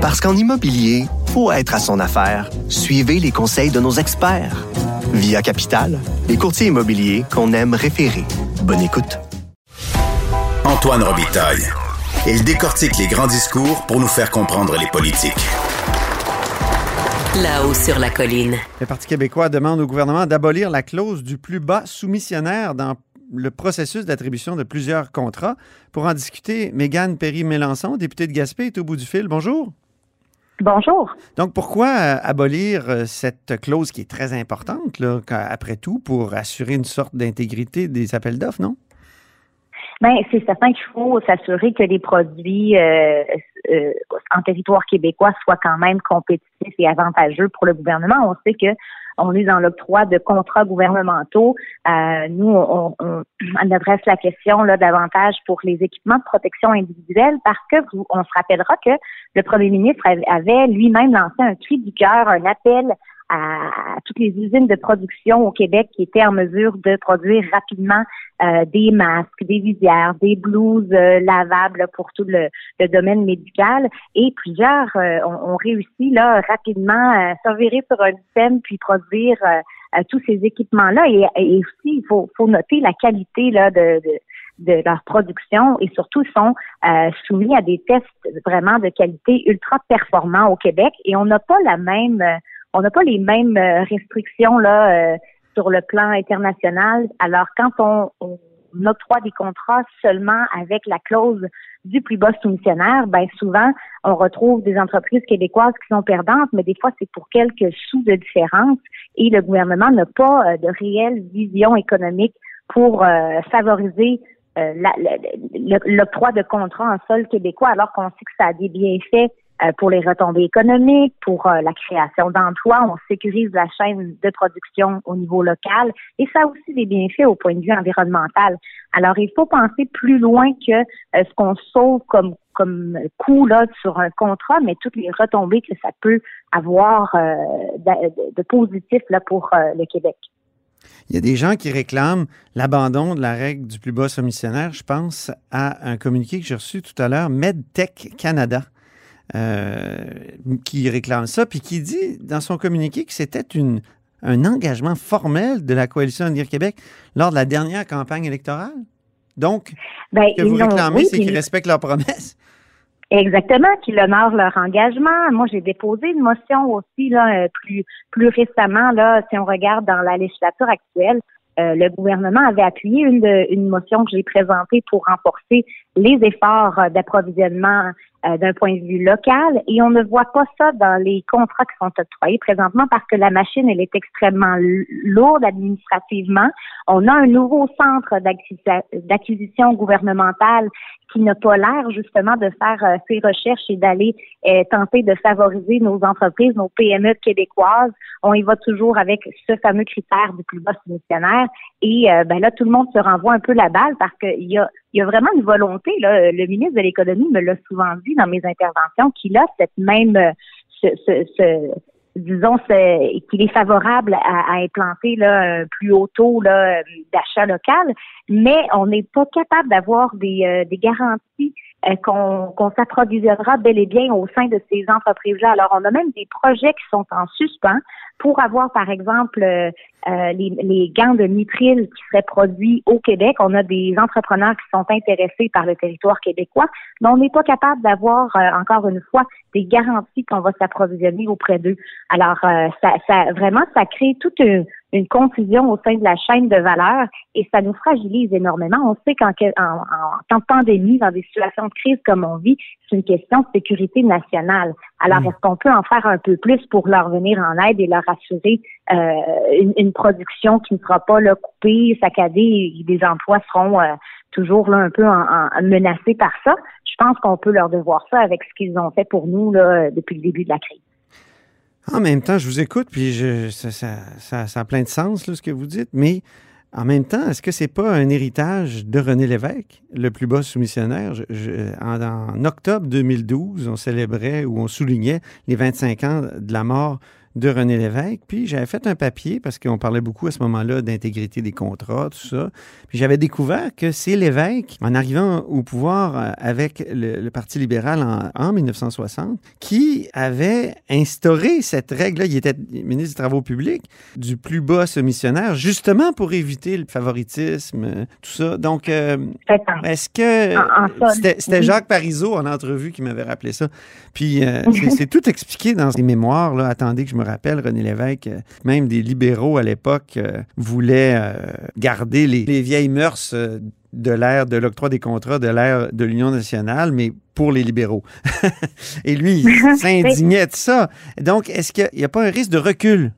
Parce qu'en immobilier, faut être à son affaire. Suivez les conseils de nos experts. Via Capital, les courtiers immobiliers qu'on aime référer. Bonne écoute. Antoine Robitaille. Il décortique les grands discours pour nous faire comprendre les politiques. Là-haut sur la colline. Le Parti québécois demande au gouvernement d'abolir la clause du plus bas soumissionnaire dans le processus d'attribution de plusieurs contrats. Pour en discuter, Mégane Perry-Mélençon, députée de Gaspé, est au bout du fil. Bonjour. Bonjour. Donc, pourquoi euh, abolir euh, cette clause qui est très importante, après tout, pour assurer une sorte d'intégrité des appels d'offres, non? Bien, c'est certain qu'il faut s'assurer que les produits euh, en territoire québécois soient quand même compétitifs et avantageux pour le gouvernement. On sait que on est dans l'octroi de contrats gouvernementaux. Euh, nous, on, adresse la question là davantage pour les équipements de protection individuelle parce que on se rappellera que le premier ministre avait lui-même lancé un cri du cœur, un appel à, toutes les usines de production au Québec qui étaient en mesure de produire rapidement euh, des masques, des visières, des blouses euh, lavables pour tout le, domaine médical. Et plusieurs euh, ont, réussi là rapidement à s'envirer sur un système puis produire tous ces équipements-là. Et, aussi, il faut, faut noter la qualité là de, de de leur production et surtout sont soumis à des tests vraiment de qualité ultra performants au Québec et on n'a pas la même on n'a pas les mêmes euh, restrictions là euh, sur le plan international. Alors quand on, on, octroie des contrats seulement avec la clause du plus bas soumissionnaire, ben souvent on retrouve des entreprises québécoises qui sont perdantes, mais des fois c'est pour quelques sous de différence et le gouvernement n'a pas euh, de réelle vision économique pour favoriser l'octroi de contrats en sol québécois, alors qu'on sait que ça a des bienfaits euh, pour les retombées économiques, pour euh, la création d'emplois. On sécurise la chaîne de production au niveau local et ça a aussi des bienfaits au point de vue environnemental. Alors, il faut penser plus loin que euh, ce qu'on sauve comme comme coût là sur un contrat, mais toutes les retombées que ça peut avoir de, de, positif là pour le Québec. Il y a des gens qui réclament l'abandon de la règle du plus bas soumissionnaire. Je pense à un communiqué que j'ai reçu tout à l'heure, MedTech Canada, euh, qui réclame ça, puis qui dit dans son communiqué que c'était une, un engagement formel de la Coalition Avenir Québec lors de la dernière campagne électorale. Donc, ben, ce que vous réclamez, c'est qu'ils respectent leurs promesses. Exactement, qu'ils honorent leur engagement. Moi, j'ai déposé une motion aussi là, euh, plus plus récemment là, si on regarde dans la législature actuelle, euh, le gouvernement avait appuyé une, une motion que j'ai présentée pour renforcer les efforts d'approvisionnement euh, d'un point de vue local et on ne voit pas ça dans les contrats qui sont octroyés présentement parce que la machine, elle est extrêmement lourde administrativement. On a un nouveau centre d'acquisition gouvernementale qui n'a pas l'air justement de faire euh, ses recherches et d'aller euh, tenter de favoriser nos entreprises, nos PME québécoises. On y va toujours avec ce fameux critère du plus bas soumissionnaire. Et ben là, tout le monde se renvoie un peu la balle parce qu'il y a il y a vraiment une volonté. Là, le ministre de l'Économie me l'a souvent dit dans mes interventions qu'il a cette même, ce, ce, ce disons, qu'il est favorable à, à, implanter là, un plus haut taux d'achat local, mais on n'est pas capable d'avoir des, euh, des garanties euh, qu'on s'approvisionnera bel et bien au sein de ces entreprises-là. Alors, on a même des projets qui sont en suspens pour avoir, par exemple, euh, euh, les, les, gants de nitril qui seraient produits au Québec. On a des entrepreneurs qui sont intéressés par le territoire québécois, mais on n'est pas capable d'avoir, encore une fois, des garanties qu'on va s'approvisionner auprès d'eux. Alors, ça, ça, vraiment, ça crée toute une une confusion au sein de la chaîne de valeur et ça nous fragilise énormément. On sait qu'en en, temps de pandémie, dans des situations de crise comme on vit, c'est une question de sécurité nationale. Alors, mm. est-ce qu'on peut en faire un peu plus pour leur venir en aide et leur assurer euh, une, production qui ne sera pas là, coupée, saccadée et des emplois seront euh, toujours là un peu en, menacés par ça? Je pense qu'on peut leur devoir ça avec ce qu'ils ont fait pour nous là, depuis le début de la crise. En même temps, je vous écoute, puis je, ça, a plein de sens, là, ce que vous dites, mais en même temps, est-ce que c'est pas un héritage de René Lévesque, le plus bas soumissionnaire? en, octobre 2012, on célébrait ou on soulignait les 25 ans de la mort de René Lévesque. Puis j'avais fait un papier parce qu'on parlait beaucoup à ce moment-là d'intégrité des contrats, tout ça. Puis j'avais découvert que c'est Lévesque, en arrivant au pouvoir euh, avec le, Parti libéral en, 1960, qui avait instauré cette règle-là. Il était ministre des Travaux publics du plus bas soumissionnaire, justement pour éviter le favoritisme, tout ça. Donc, euh, est-ce que c'était Jacques Parizeau en entrevue qui m'avait rappelé ça? Puis euh, c'est tout expliqué dans ses mémoires. Là. Attendez que je me rappelle, René Lévesque, euh, même des libéraux à l'époque voulaient garder les, les, vieilles mœurs de l'ère de l'octroi des contrats de l'ère de l'Union nationale, mais pour les libéraux. Et lui, il s'indignait de ça. Donc, est-ce qu'il n'y a, pas un risque de recul?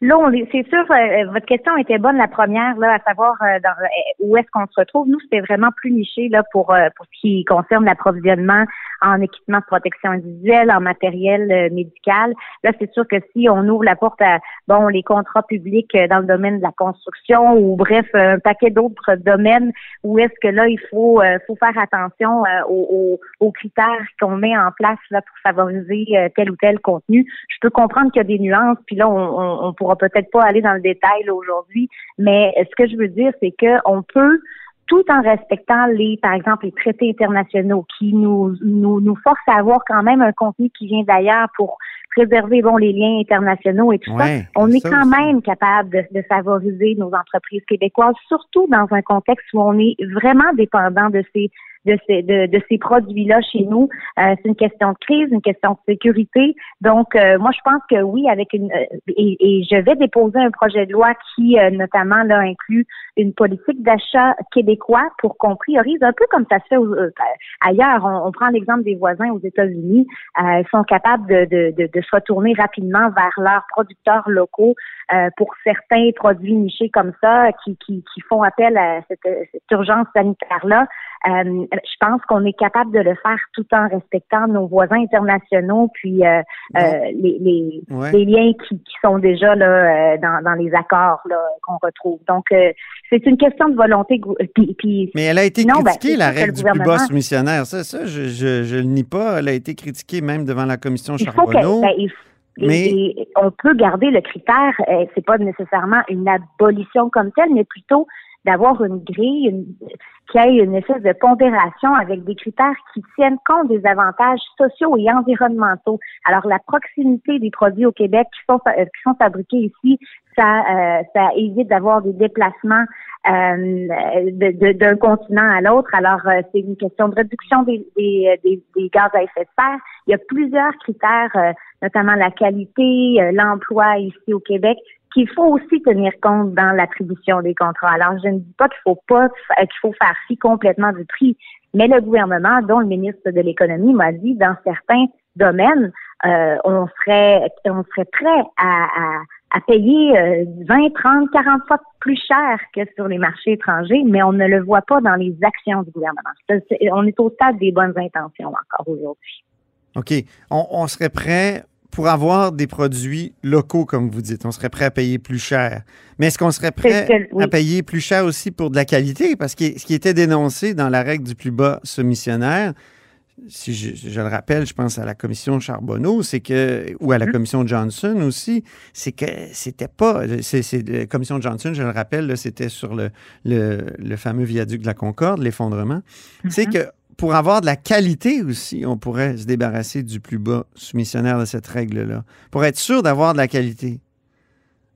Là, c'est sûr, euh, votre question était bonne la première, là, à savoir euh, dans, euh, où est-ce qu'on se retrouve. Nous, c'était vraiment plus niché là pour pour ce qui concerne l'approvisionnement en équipement de protection individuelle, en matériel médical. Là, c'est sûr que si on ouvre la porte à bon les contrats publics dans le domaine de la construction ou bref un paquet d'autres domaines, où est-ce que là il faut faut faire attention aux, aux, critères qu'on met en place là pour favoriser tel ou tel contenu. Je peux comprendre qu'il y a des nuances, puis là on, on, on pourra peut-être pas aller dans le détail aujourd'hui, mais ce que je veux dire, c'est qu'on peut tout en respectant les, par exemple, les traités internationaux qui nous, nous, nous forcent à avoir quand même un contenu qui vient d'ailleurs pour préserver bon les liens internationaux et tout ça, on est quand même capable de, de, favoriser nos entreprises québécoises, surtout dans un contexte où on est vraiment dépendant de ces de ces, de, de ces produits-là chez nous. Euh, c'est une question de crise, une question de sécurité. Donc, euh, moi, je pense que oui, avec une euh, et, et, je vais déposer un projet de loi qui, notamment, là, inclut une politique d'achat québécois pour qu'on priorise un peu comme ça se fait ailleurs. On, prend l'exemple des voisins aux États-Unis. ils sont capables de, de, de, de, se retourner rapidement vers leurs producteurs locaux pour certains produits nichés comme ça qui, qui, qui font appel à cette, cette urgence sanitaire-là. Euh, je pense qu'on est capable de le faire tout en respectant nos voisins internationaux, puis euh, euh, les, liens qui, qui, sont déjà là dans, dans les accords qu'on retrouve. Donc, c'est une question de volonté. Puis, puis Mais elle a été ben, critiquée, la règle du plus bas missionnaire. Ça, ça je, je, je, le nie pas. Elle a été critiquée même devant la commission Charbonneau. Ben, mais on peut garder le critère, c'est pas nécessairement une abolition comme telle, mais plutôt d'avoir une grille une, qui ait une espèce de pondération avec des critères qui tiennent compte des avantages sociaux et environnementaux. Alors, la proximité des produits au Québec qui sont, euh, qui sont fabriqués ici, ça, euh, ça évite d'avoir des déplacements euh, d'un continent à l'autre. Alors, euh, c'est une question de réduction des, des, des, des, gaz à effet de serre. Il y a plusieurs critères, notamment la qualité, l'emploi ici au Québec, qu'il faut aussi tenir compte dans l'attribution des contrats. Alors, je ne dis pas qu'il faut pas euh, qu'il faut faire fi complètement du prix, mais le gouvernement, dont le ministre de l'économie m'a dit, dans certains domaines, euh, on serait on serait prêt à, à, payer 20, 30, 40 fois plus cher que sur les marchés étrangers, mais on ne le voit pas dans les actions du gouvernement. on est au stade des bonnes intentions encore aujourd'hui. OK. On, on serait prêt pour avoir des produits locaux, comme vous dites, on serait prêt à payer plus cher. Mais est-ce qu'on serait prêt à payer plus cher aussi pour de la qualité? Parce que ce qui était dénoncé dans la règle du plus bas soumissionnaire, si je, le rappelle, je pense à la commission Charbonneau, c'est que, ou à la mm-hmm. commission Johnson aussi, c'est que c'était pas, c'est, la commission Johnson, je le rappelle, c'était sur le, le, fameux viaduc de la Concorde, l'effondrement. C'est mm-hmm. que pour avoir de la qualité aussi, on pourrait se débarrasser du plus bas soumissionnaire de cette règle-là, pour être sûr d'avoir de la qualité.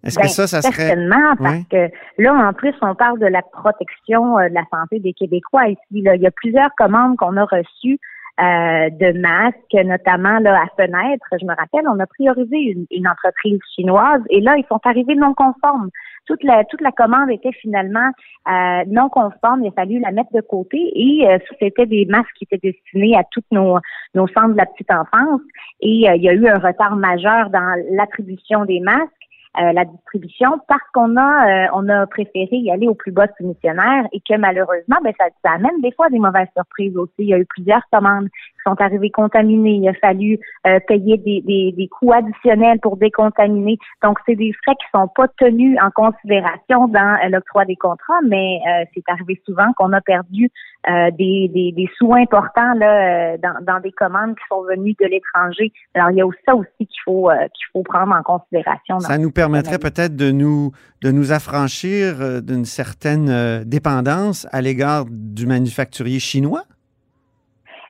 Est-ce que ben, ça, ça serait... Certainement, parce que là, en plus, on parle de la protection euh, de la santé des Québécois ici. Il y a plusieurs commandes qu'on a reçues euh, de masques, notamment là, à fenêtre. Je me rappelle, on a priorisé une, entreprise chinoise et là, ils sont arrivés non conformes toute la toute la commande était finalement euh, non conforme. Il a fallu la mettre de côté et euh, c'était des masques qui étaient destinés à tous nos nos centres de la petite enfance. Et euh, il y a eu un retard majeur dans l'attribution des masques. Euh, la distribution parce qu'on a on a préféré y aller au plus bas soumissionnaire et que malheureusement ben ça, ça, amène des fois des mauvaises surprises aussi. Il y a eu plusieurs commandes sont arrivés contaminés. Il a fallu euh, payer des, des, des, coûts additionnels pour décontaminer. Donc, c'est des frais qui sont pas tenus en considération dans l'octroi des contrats, mais c'est arrivé souvent qu'on a perdu des, des, des, sous importants là, dans, dans des commandes qui sont venues de l'étranger. Alors, il y a aussi ça aussi qu'il faut qu'il faut prendre en considération. Ça nous permettrait peut-être de nous de nous affranchir d'une certaine dépendance à l'égard du manufacturier chinois?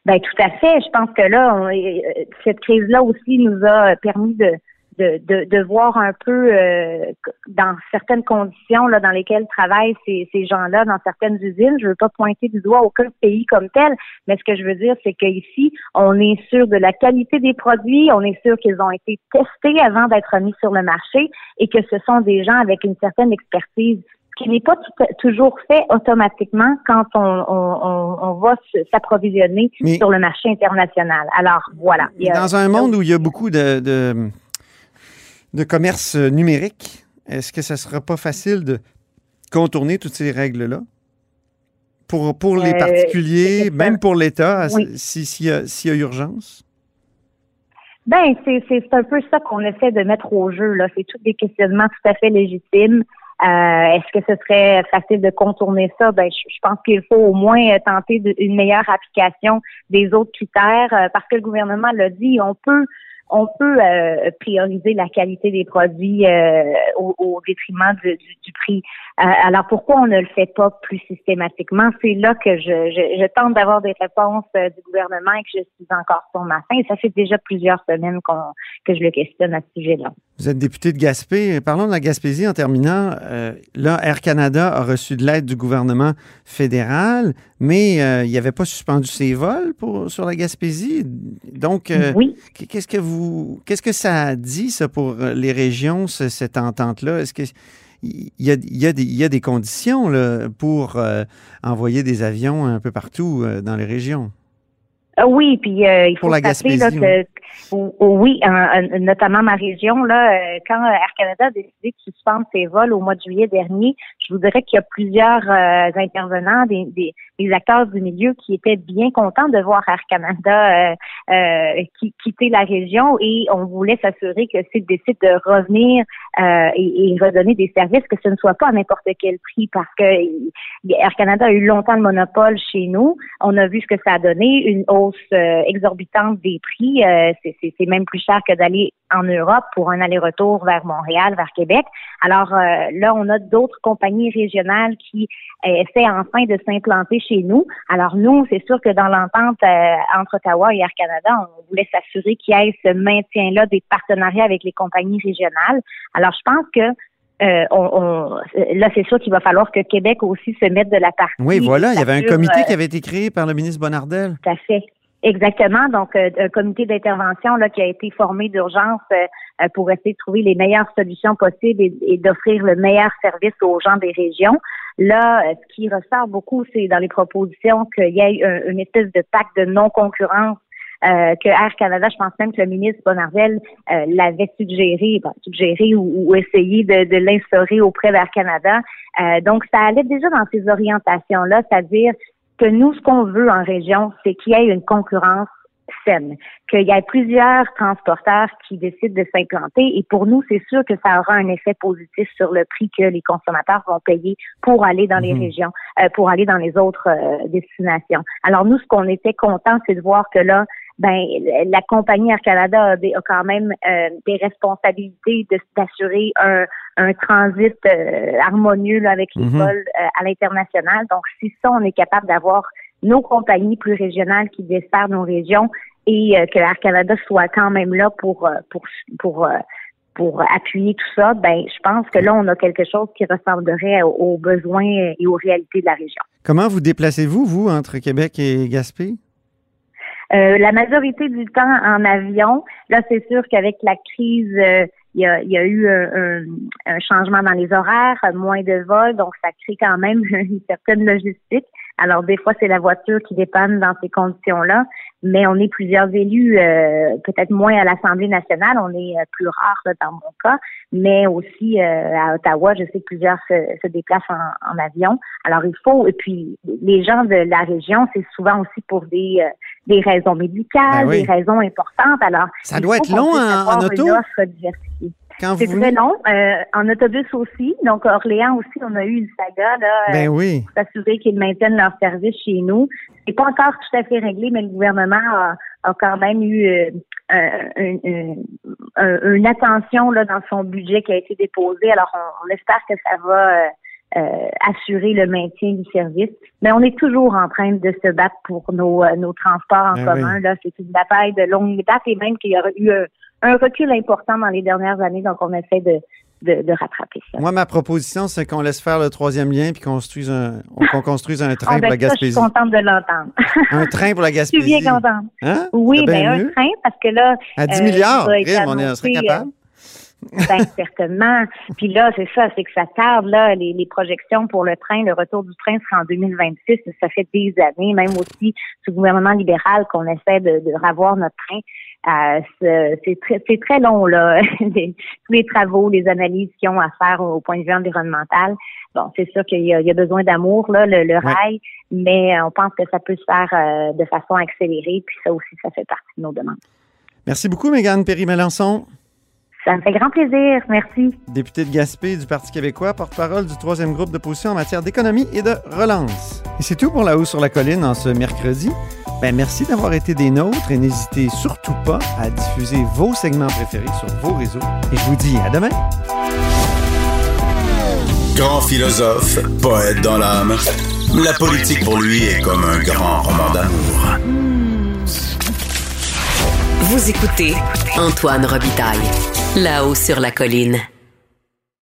Ben tout à fait. Je pense que là, euh, cette crise-là aussi nous a permis de, de, de, voir un peu euh, dans certaines conditions là, dans lesquelles travaillent ces, ces gens-là dans certaines usines. Je veux pas pointer du doigt aucun pays comme tel, mais ce que je veux dire, c'est qu'ici, on est sûr de la qualité des produits, on est sûr qu'ils ont été testés avant d'être mis sur le marché et que ce sont des gens avec une certaine expertise qui n'est pas toujours fait automatiquement quand on, on, on va s'approvisionner sur le marché international. Alors, voilà. dans un monde où il y a beaucoup de, de, de commerce numérique, est-ce que ça ne sera pas facile de contourner toutes ces règles-là? Pour, pour les euh, particuliers, même pour l'État, s'il y, y, a urgence? Ben, c'est un peu ça qu'on essaie de mettre au jeu. là. C'est tous des questionnements tout à fait légitimes. Euh, est-ce que ce serait facile de contourner ça? Ben, je, pense qu'il faut au moins tenter une meilleure application des autres critères euh, parce que le gouvernement l'a dit, on peut on peut euh, prioriser la qualité des produits euh, au, détriment du, prix. Euh, alors pourquoi on ne le fait pas plus systématiquement? C'est là que je, je, tente d'avoir des réponses du gouvernement et que je suis encore sur ma fin. Ça fait déjà plusieurs semaines que je le questionne à ce sujet-là. Vous êtes député de Gaspé. Parlons de la Gaspésie en terminant. là, Air Canada a reçu de l'aide du gouvernement fédéral, mais il n'y avait pas suspendu ses vols pour, sur la Gaspésie. Donc, oui. qu'est-ce que vous qu'est-ce que ça dit, ça, pour euh, les régions, cette entente-là? Est-ce que il y, a, y, a des, conditions pour euh, envoyer des avions un peu partout euh, dans les régions? Ah oui, puis il faut rappeler que oui, notamment ma région, là, euh, quand Air Canada a décidé de suspendre ses vols au mois de juillet dernier, je vous dirais qu'il y a plusieurs euh, intervenants, des, des, acteurs du milieu qui étaient bien contents de voir Air Canada euh, quitter la région et on voulait s'assurer que s'ils décident de revenir et, redonner des services, que ce ne soit pas à n'importe quel prix parce que Air Canada a eu longtemps le monopole chez nous. On a vu ce que ça a donné, une hausse exorbitante des prix c'est même plus cher que d'aller en Europe pour un aller-retour vers Montréal, vers Québec. Alors euh, là, on a d'autres compagnies régionales qui euh, essaient enfin de s'implanter chez nous. Alors nous, c'est sûr que dans l'entente euh, entre Ottawa et Air Canada, on voulait s'assurer qu'il y ait ce maintien-là des partenariats avec les compagnies régionales. Alors je pense que on, là, c'est sûr qu'il va falloir que Québec aussi se mette de la partie. Oui, voilà, il y avait un comité qui avait été créé par le ministre Bonardel. Tout à fait. Exactement. Donc, euh, un comité d'intervention là qui a été formé d'urgence euh, pour essayer de trouver les meilleures solutions possibles et, d'offrir le meilleur service aux gens des régions. Là, euh, ce qui ressort beaucoup, c'est dans les propositions qu'il y ait une espèce de pacte de non-concurrence que Air Canada, je pense même que le ministre Bonardel l'avait suggéré, suggéré ou, essayé de, de l'instaurer auprès d'Air Canada. donc, ça allait déjà dans ces orientations-là, c'est-à-dire que nous, ce qu'on veut en région, c'est qu'il y ait une concurrence saine, qu'il y ait plusieurs transporteurs qui décident de s'implanter. Et pour nous, c'est sûr que ça aura un effet positif sur le prix que les consommateurs vont payer pour aller dans les mhm. régions, euh, pour aller dans les autres euh, destinations. Alors nous, ce qu'on était content, c'est de voir que là, ben la compagnie Air Canada a, quand même euh, des responsabilités d'assurer un, un transit euh, harmonieux avec les mhm. vols euh, à l'international. Donc, si ça, on est capable d'avoir nos compagnies plus régionales qui desservent nos régions et que Air Canada soit quand même là pour pour pour pour appuyer tout ça, ben je pense que là on a quelque chose qui ressemblerait aux besoins et aux réalités de la région. Comment vous déplacez-vous vous entre Québec et Gaspé? Euh, la majorité du temps en avion. Là, c'est sûr qu'avec la crise, euh, il, y a, y a, eu un, changement dans les horaires, moins de vols, donc ça crée quand même une certaine logistique. Alors, des fois, c'est la voiture qui dépanne dans ces conditions-là, mais on est plusieurs élus, euh, peut-être moins à l'Assemblée nationale, on est euh, plus rare dans mon cas, mais aussi euh, à Ottawa, je sais que plusieurs se, déplacent en, avion. Alors, il faut, et puis les gens de la région, c'est souvent aussi pour des des raisons médicales, ben des raisons importantes. Alors, ça doit être long en, en auto. C'est très long. Euh, en autobus aussi. Donc, Orléans aussi, on a eu une saga là, ben oui. pour s'assurer qu'ils maintiennent leur service chez nous. C'est pas encore tout à fait réglé, mais le gouvernement a, quand même eu euh, une, attention là, dans son budget qui a été déposé. Alors, on, espère que ça va euh, assurer le maintien du service. Mais on est toujours en train de se battre pour nos, nos transports en ben commun. Là, c'est une bataille de longue date et même qu'il y aura eu un recul important dans les dernières années, donc on essaie de, de, rattraper ça. Moi, ma proposition, c'est qu'on laisse faire le troisième lien puis qu'on construise un, qu'on construise un train ah, pour la Gaspésie. je suis contente de l'entendre. un train pour la Gaspésie. Je suis bien contente. Hein? Oui, bien un train, parce que là. À 10 milliards, euh, on, est, serait capable. ben, certainement. Puis là, c'est ça, c'est que ça tarde, là, les, les, projections pour le train, le retour du train sera en 2026. Ça fait des années, même aussi sous le gouvernement libéral, qu'on essaie de, de revoir notre train. Euh, c'est très, long là, tous les travaux, les analyses qu'ils ont à faire au, point de vue environnemental. Bon, c'est sûr qu'il y, a, besoin d'amour là, le, rail, mais on pense que ça peut se faire euh, de façon accélérée, puis ça aussi, ça fait partie de nos demandes. Merci beaucoup, Mégane Perry-Melançon. Ça me fait grand plaisir. Merci. Député de Gaspé du Parti québécois, porte-parole du troisième groupe d'opposition en matière d'économie et de relance. Et c'est tout pour La Haut sur la Colline en ce mercredi. Ben, merci d'avoir été des nôtres et n'hésitez surtout pas à diffuser vos segments préférés sur vos réseaux. Et je vous dis à demain. Grand philosophe, poète dans l'âme, la politique pour lui est comme un grand roman d'amour. Vous écoutez Antoine Robitaille, là-haut sur la colline.